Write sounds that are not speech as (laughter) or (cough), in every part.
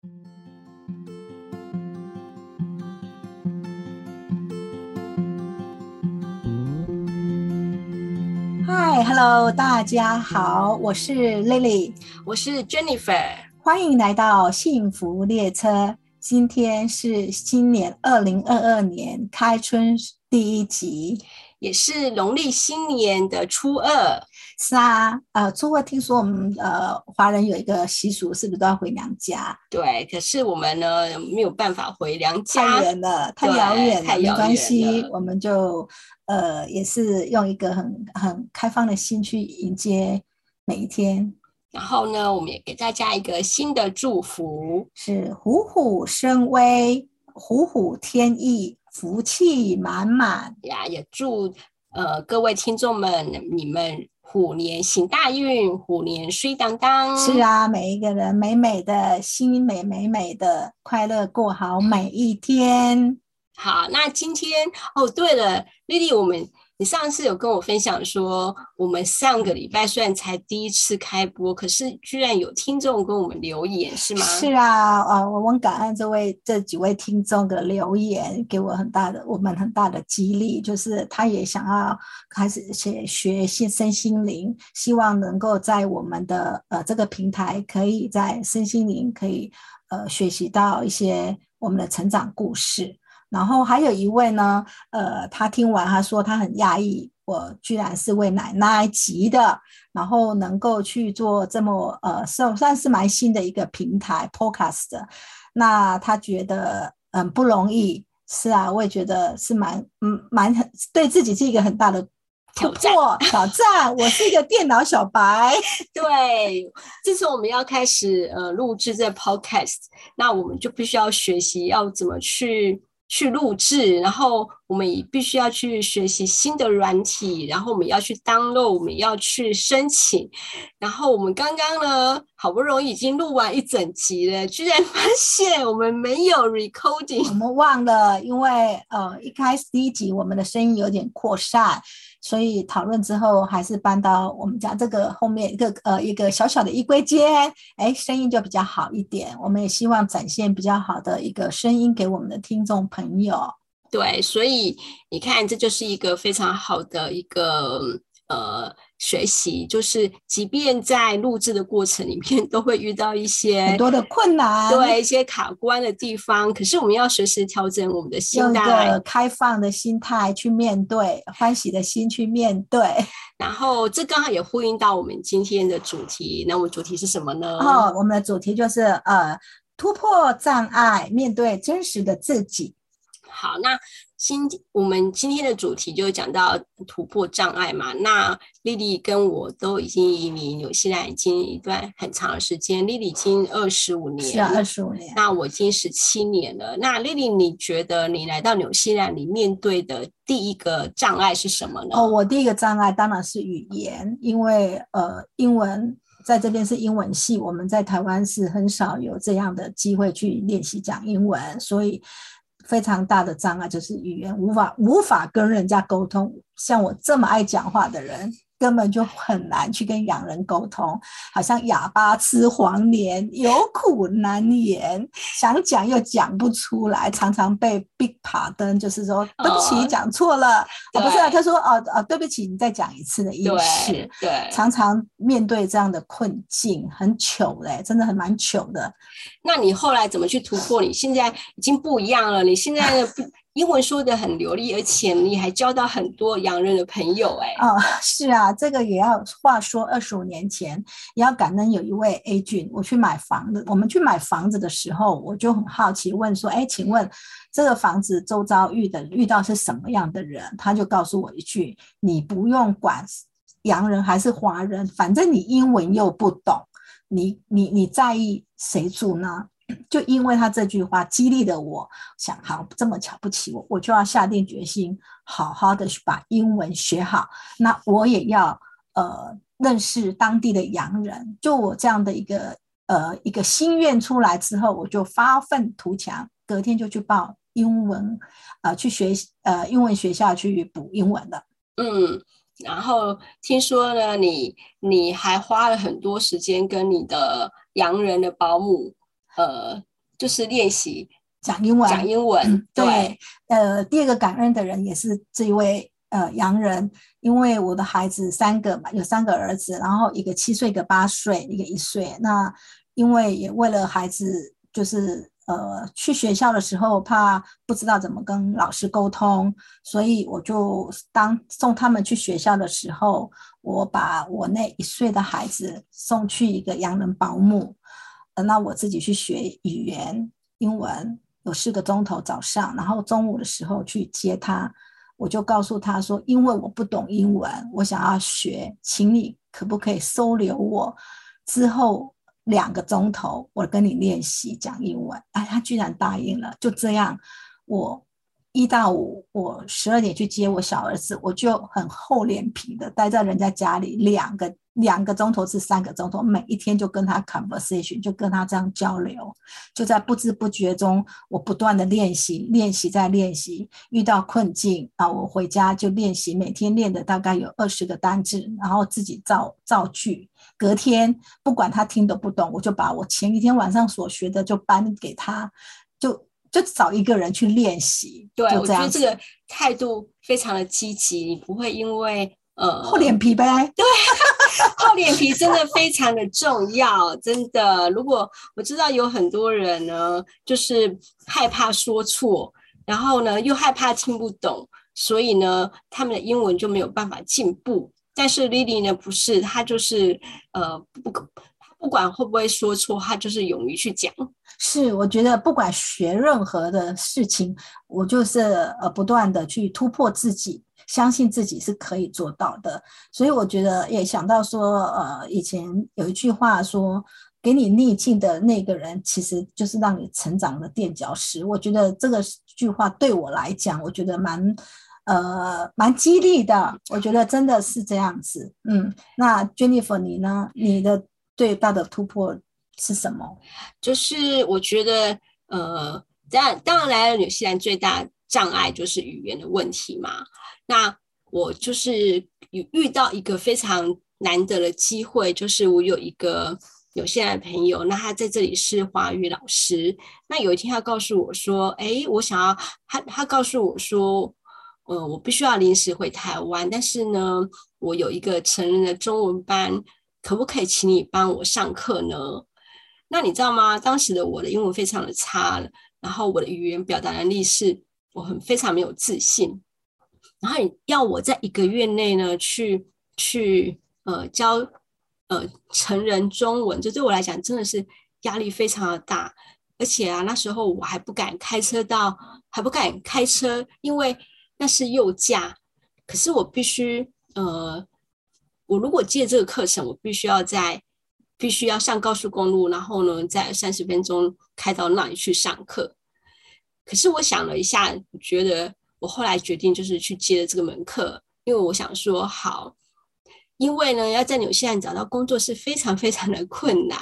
嗨，Hello，大家好，我是 Lily，我是 Jennifer，欢迎来到幸福列车。今天是新年二零二二年开春第一集，也是农历新年的初二。是啊，呃，初二听说我们呃华人有一个习俗，是不是都要回娘家？对，可是我们呢没有办法回娘家，太远了，太遥远了，没关系，我们就呃也是用一个很很开放的心去迎接每一天。然后呢，我们也给大家一个新的祝福，是虎虎生威，虎虎添翼，福气满满呀！也祝呃各位听众们，你们虎年行大运，虎年睡当当。是啊，每一个人美美的心美美美的，快乐过好每一天。好，那今天哦，对了，丽丽，我们。你上次有跟我分享说，我们上个礼拜虽然才第一次开播，可是居然有听众跟我们留言，是吗？是啊，啊，我们感恩这位这几位听众的留言，给我很大的我们很大的激励，就是他也想要开始学学心身心灵，希望能够在我们的呃这个平台，可以在身心灵可以呃学习到一些我们的成长故事。然后还有一位呢，呃，他听完他说他很讶异，我居然是为奶奶急的，然后能够去做这么呃算算是蛮新的一个平台 Podcast，那他觉得嗯不容易，是啊，我也觉得是蛮嗯蛮很对自己是一个很大的挑战挑战。我是一个电脑小白，(laughs) 对，自从我们要开始呃录制这 Podcast，那我们就必须要学习要怎么去。去录制，然后我们也必须要去学习新的软体，然后我们要去 download，我们要去申请，然后我们刚刚呢，好不容易已经录完一整集了，居然发现我们没有 recording，我们忘了，因为呃一开始第一集我们的声音有点扩散。所以讨论之后，还是搬到我们家这个后面一个呃一个小小的衣柜间，哎，声音就比较好一点。我们也希望展现比较好的一个声音给我们的听众朋友。对，所以你看，这就是一个非常好的一个呃。学习就是，即便在录制的过程里面，(laughs) 都会遇到一些很多的困难，对一些卡关的地方。可是我们要随时调整我们的心态，开放的心态去面对，欢喜的心去面对。(laughs) 然后这刚好也呼应到我们今天的主题。那我们主题是什么呢？哦，我们的主题就是呃，突破障碍，面对真实的自己。好，那。今我们今天的主题就讲到突破障碍嘛。那丽丽跟我都已经移民纽西兰已经一段很长的时间，丽丽已经二十五年，是啊，二十五年。那我已经十七年了。那丽丽，你觉得你来到纽西兰，你面对的第一个障碍是什么呢？哦，我第一个障碍当然是语言，因为呃，英文在这边是英文系，我们在台湾是很少有这样的机会去练习讲英文，所以。非常大的障碍就是语言无法无法跟人家沟通，像我这么爱讲话的人。根本就很难去跟洋人沟通，好像哑巴吃黄连，有苦难言，想讲又讲不出来，常常被 big 爬登，就是说对不起，讲错了，哦不是啊，他说哦哦对不起，你再讲一次的意思，对，常常面对这样的困境，很糗嘞，真的很蛮糗的。那你后来怎么去突破？你现在已经不一样了，你现在的。英文说的很流利，而且你还交到很多洋人的朋友，哎，啊，(laughs) 是啊，这个也要话说，二十五年前也要感恩有一位 A 君，我去买房子，我们去买房子的时候，我就很好奇问说，哎，请问这个房子周遭遇的遇到是什么样的人？他就告诉我一句，你不用管洋人还是华人，反正你英文又不懂，你你你在意谁住呢？就因为他这句话激励了我，想好这么瞧不起我，我就要下定决心，好好的去把英文学好。那我也要呃认识当地的洋人。就我这样的一个呃一个心愿出来之后，我就发愤图强，隔天就去报英文，呃去学呃英文学校去补英文的。嗯，然后听说呢，你你还花了很多时间跟你的洋人的保姆。呃，就是练习讲英文，讲英文。对，呃，第二个感恩的人也是这一位呃洋人，因为我的孩子三个嘛，有三个儿子，然后一个七岁，一个八岁，一个一岁。那因为也为了孩子，就是呃去学校的时候怕不知道怎么跟老师沟通，所以我就当送他们去学校的时候，我把我那一岁的孩子送去一个洋人保姆。那我自己去学语言，英文有四个钟头早上，然后中午的时候去接他，我就告诉他说，因为我不懂英文，我想要学，请你可不可以收留我？之后两个钟头，我跟你练习讲英文。哎，他居然答应了。就这样，我一到五，我十二点去接我小儿子，我就很厚脸皮的待在人家家里两个。两个钟头至三个钟头，每一天就跟他 conversation，就跟他这样交流，就在不知不觉中，我不断的练习，练习再练习。遇到困境啊，我回家就练习，每天练的大概有二十个单字，然后自己造造句。隔天不管他听懂不懂，我就把我前一天晚上所学的就搬给他，就就找一个人去练习。对，我觉得这个态度非常的积极，你不会因为。呃，厚脸皮呗。对，(laughs) 厚脸皮真的非常的重要，真的。如果我知道有很多人呢，就是害怕说错，然后呢又害怕听不懂，所以呢他们的英文就没有办法进步。但是 Lily 呢不是，她就是呃不不管会不会说错，他就是勇于去讲。是，我觉得不管学任何的事情，我就是呃不断的去突破自己。相信自己是可以做到的，所以我觉得也想到说，呃，以前有一句话说，给你逆境的那个人，其实就是让你成长的垫脚石。我觉得这个句话对我来讲，我觉得蛮，呃，蛮激励的。我觉得真的是这样子。嗯，那 Jennifer 你呢？你的最大的突破是什么？就是我觉得，呃，当，当然来了纽西兰最大障碍就是语言的问题嘛。那我就是遇遇到一个非常难得的机会，就是我有一个有些的朋友，那他在这里是华语老师。那有一天他告诉我说：“哎，我想要他，他告诉我说，呃，我必须要临时回台湾，但是呢，我有一个成人的中文班，可不可以请你帮我上课呢？”那你知道吗？当时的我的英文非常的差，然后我的语言表达能力是我很非常没有自信。然后你要我在一个月内呢，去去呃教呃成人中文，这对我来讲真的是压力非常的大。而且啊，那时候我还不敢开车到，还不敢开车，因为那是右驾。可是我必须呃，我如果借这个课程，我必须要在必须要上高速公路，然后呢，在三十分钟开到那里去上课。可是我想了一下，觉得。我后来决定就是去接了这个门课，因为我想说好，因为呢要在纽西兰找到工作是非常非常的困难，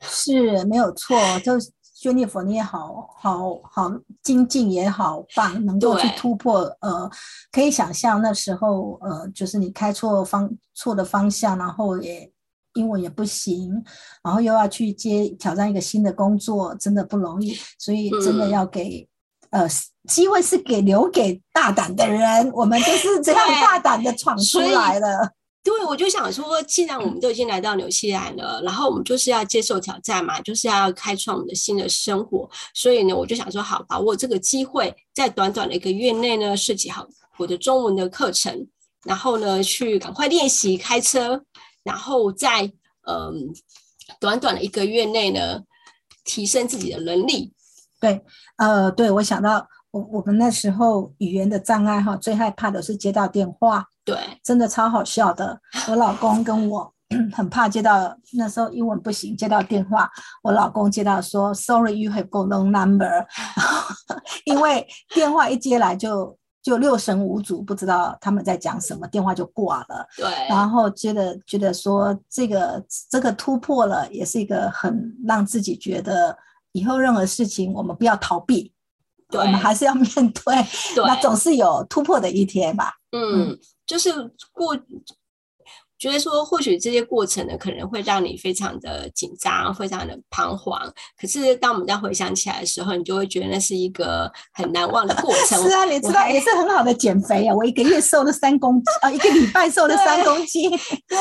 是没有错。就轩尼佛你也好好好精进也好棒，能够去突破。呃，可以想象那时候呃，就是你开错方错的方向，然后也英文也不行，然后又要去接挑战一个新的工作，真的不容易。所以真的要给。呃，机会是给留给大胆的人，我们就是这样大胆的闯出来了。对，我就想说，既然我们都已经来到纽西兰了，然后我们就是要接受挑战嘛，就是要开创我们的新的生活。所以呢，我就想说，好，把握这个机会，在短短的一个月内呢，设计好我的中文的课程，然后呢，去赶快练习开车，然后在嗯，短短的一个月内呢，提升自己的能力。对，呃，对，我想到我我们那时候语言的障碍哈，最害怕的是接到电话，对，真的超好笑的。(laughs) 我老公跟我 (clears throat) 很怕接到那时候英文不行，接到电话，我老公接到说，Sorry，you have got no number，(laughs) (laughs) 因为电话一接来就就六神无主，不知道他们在讲什么，电话就挂了。对，然后觉得觉得说这个这个突破了，也是一个很让自己觉得。以后任何事情，我们不要逃避，我们还是要面对。那总是有突破的一天吧。嗯，就是过，觉得说，或许这些过程呢，可能会让你非常的紧张，非常的彷徨。可是当我们再回想起来的时候，你就会觉得那是一个很难忘的过程。(laughs) 是啊，你知道也是很好的减肥啊！我一个月瘦了三公斤，啊，一个礼拜瘦了三公斤。(laughs) 对，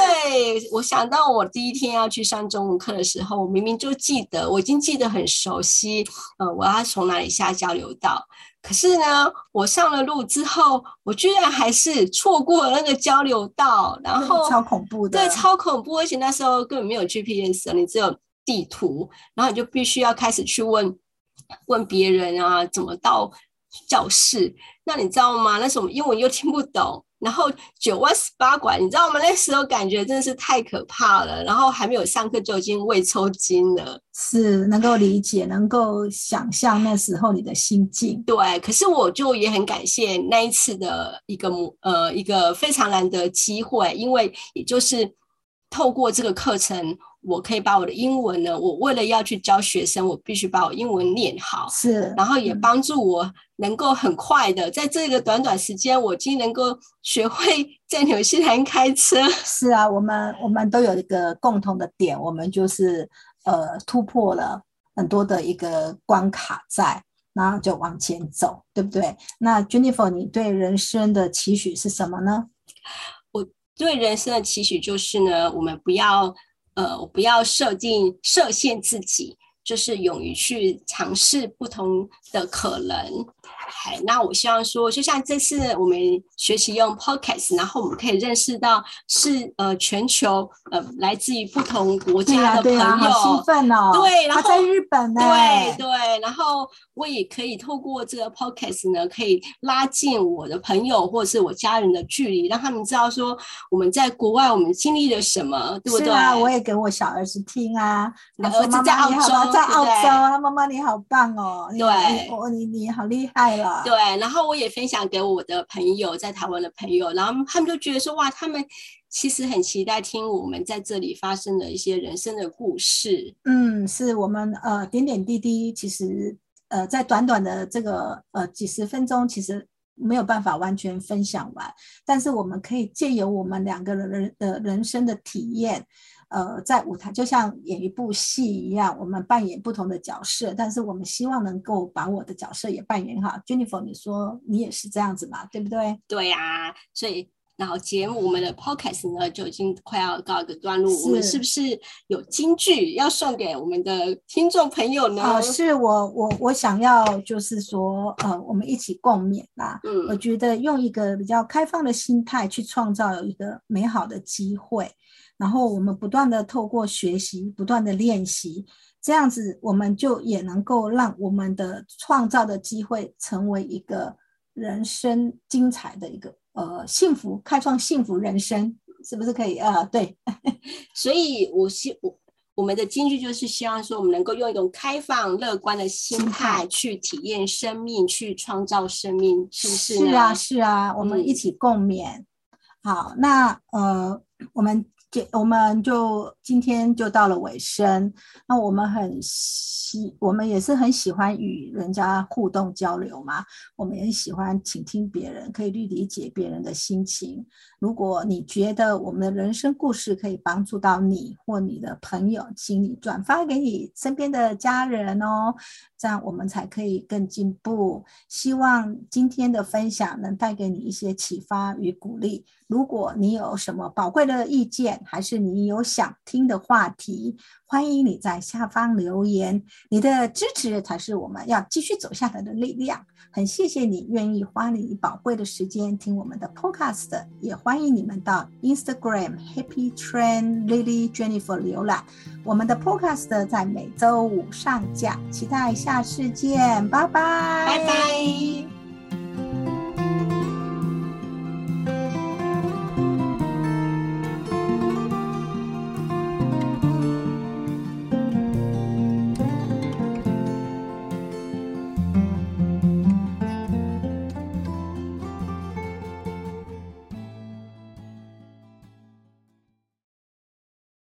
我想到我第一天要去上中文课的时候，我明明就记得，我已经记得很熟悉。嗯，我要从哪里下交流道？可是呢，我上了路之后，我居然还是错过了那个交流道，然后超恐怖的，对，超恐怖，而且那时候根本没有 GPS，你只有地图，然后你就必须要开始去问问别人啊，怎么到教室？那你知道吗？那时候英文又听不懂。然后九万十八拐，你知道我们？那时候感觉真的是太可怕了。然后还没有上课就已经胃抽筋了，是能够理解，能够想象那时候你的心境。对，可是我就也很感谢那一次的一个呃一个非常难得机会，因为也就是透过这个课程。我可以把我的英文呢，我为了要去教学生，我必须把我英文练好，是，然后也帮助我能够很快的在这个短短时间，我竟能够学会在纽西兰开车。是啊，我们我们都有一个共同的点，我们就是呃突破了很多的一个关卡在，然后就往前走，对不对？那 Jennifer，你对人生的期许是什么呢？我对人生的期许就是呢，我们不要。呃，我不要设定设限自己，就是勇于去尝试不同的可能。哎，那我希望说，就像这次我们学习用 Podcast，然后我们可以认识到是呃全球呃来自于不同国家的朋友，好兴奋哦！对，然后在日本呢，对对，然后我也可以透过这个 Podcast 呢，可以拉近我的朋友或者是我家人的距离，让他们知道说我们在国外我们经历了什么，对不对？啊，我也给我小儿子听啊，儿子在澳洲，在澳洲，他妈妈你好棒哦，对，我你你好厉害了。对，然后我也分享给我的朋友，在台湾的朋友，然后他们就觉得说，哇，他们其实很期待听我们在这里发生的一些人生的故事。嗯，是我们呃点点滴滴，其实呃在短短的这个呃几十分钟，其实没有办法完全分享完，但是我们可以借由我们两个人的人生的体验。呃，在舞台就像演一部戏一样，我们扮演不同的角色，但是我们希望能够把我的角色也扮演好。Jennifer，你说你也是这样子嘛？对不对？对呀，所以然后节目我们的 Podcast 呢就已经快要告一个段落，我们是不是有金句要送给我们的听众朋友呢？啊，是我我我想要就是说，呃，我们一起共勉啦。嗯，我觉得用一个比较开放的心态去创造一个美好的机会。然后我们不断的透过学习，不断的练习，这样子我们就也能够让我们的创造的机会成为一个人生精彩的一个呃幸福，开创幸福人生，是不是可以啊？对，(laughs) 所以我希我我们的京剧就是希望说，我们能够用一种开放乐观的心态去体验生命，去创造生命，是不是？是啊，是啊，我们一起共勉。好，那呃，我们。这我们就今天就到了尾声，那我们很喜，我们也是很喜欢与人家互动交流嘛，我们也喜欢倾听别人，可以去理解别人的心情。如果你觉得我们的人生故事可以帮助到你或你的朋友，请你转发给你身边的家人哦，这样我们才可以更进步。希望今天的分享能带给你一些启发与鼓励。如果你有什么宝贵的意见，还是你有想听的话题，欢迎你在下方留言。你的支持才是我们要继续走下来的力量。很谢谢你愿意花你宝贵的时间听我们的 Podcast，也欢欢迎你们到 Instagram Happy Train Lily Jennifer 浏览我们的 Podcast，在每周五上架。期待下次见，拜拜，拜拜。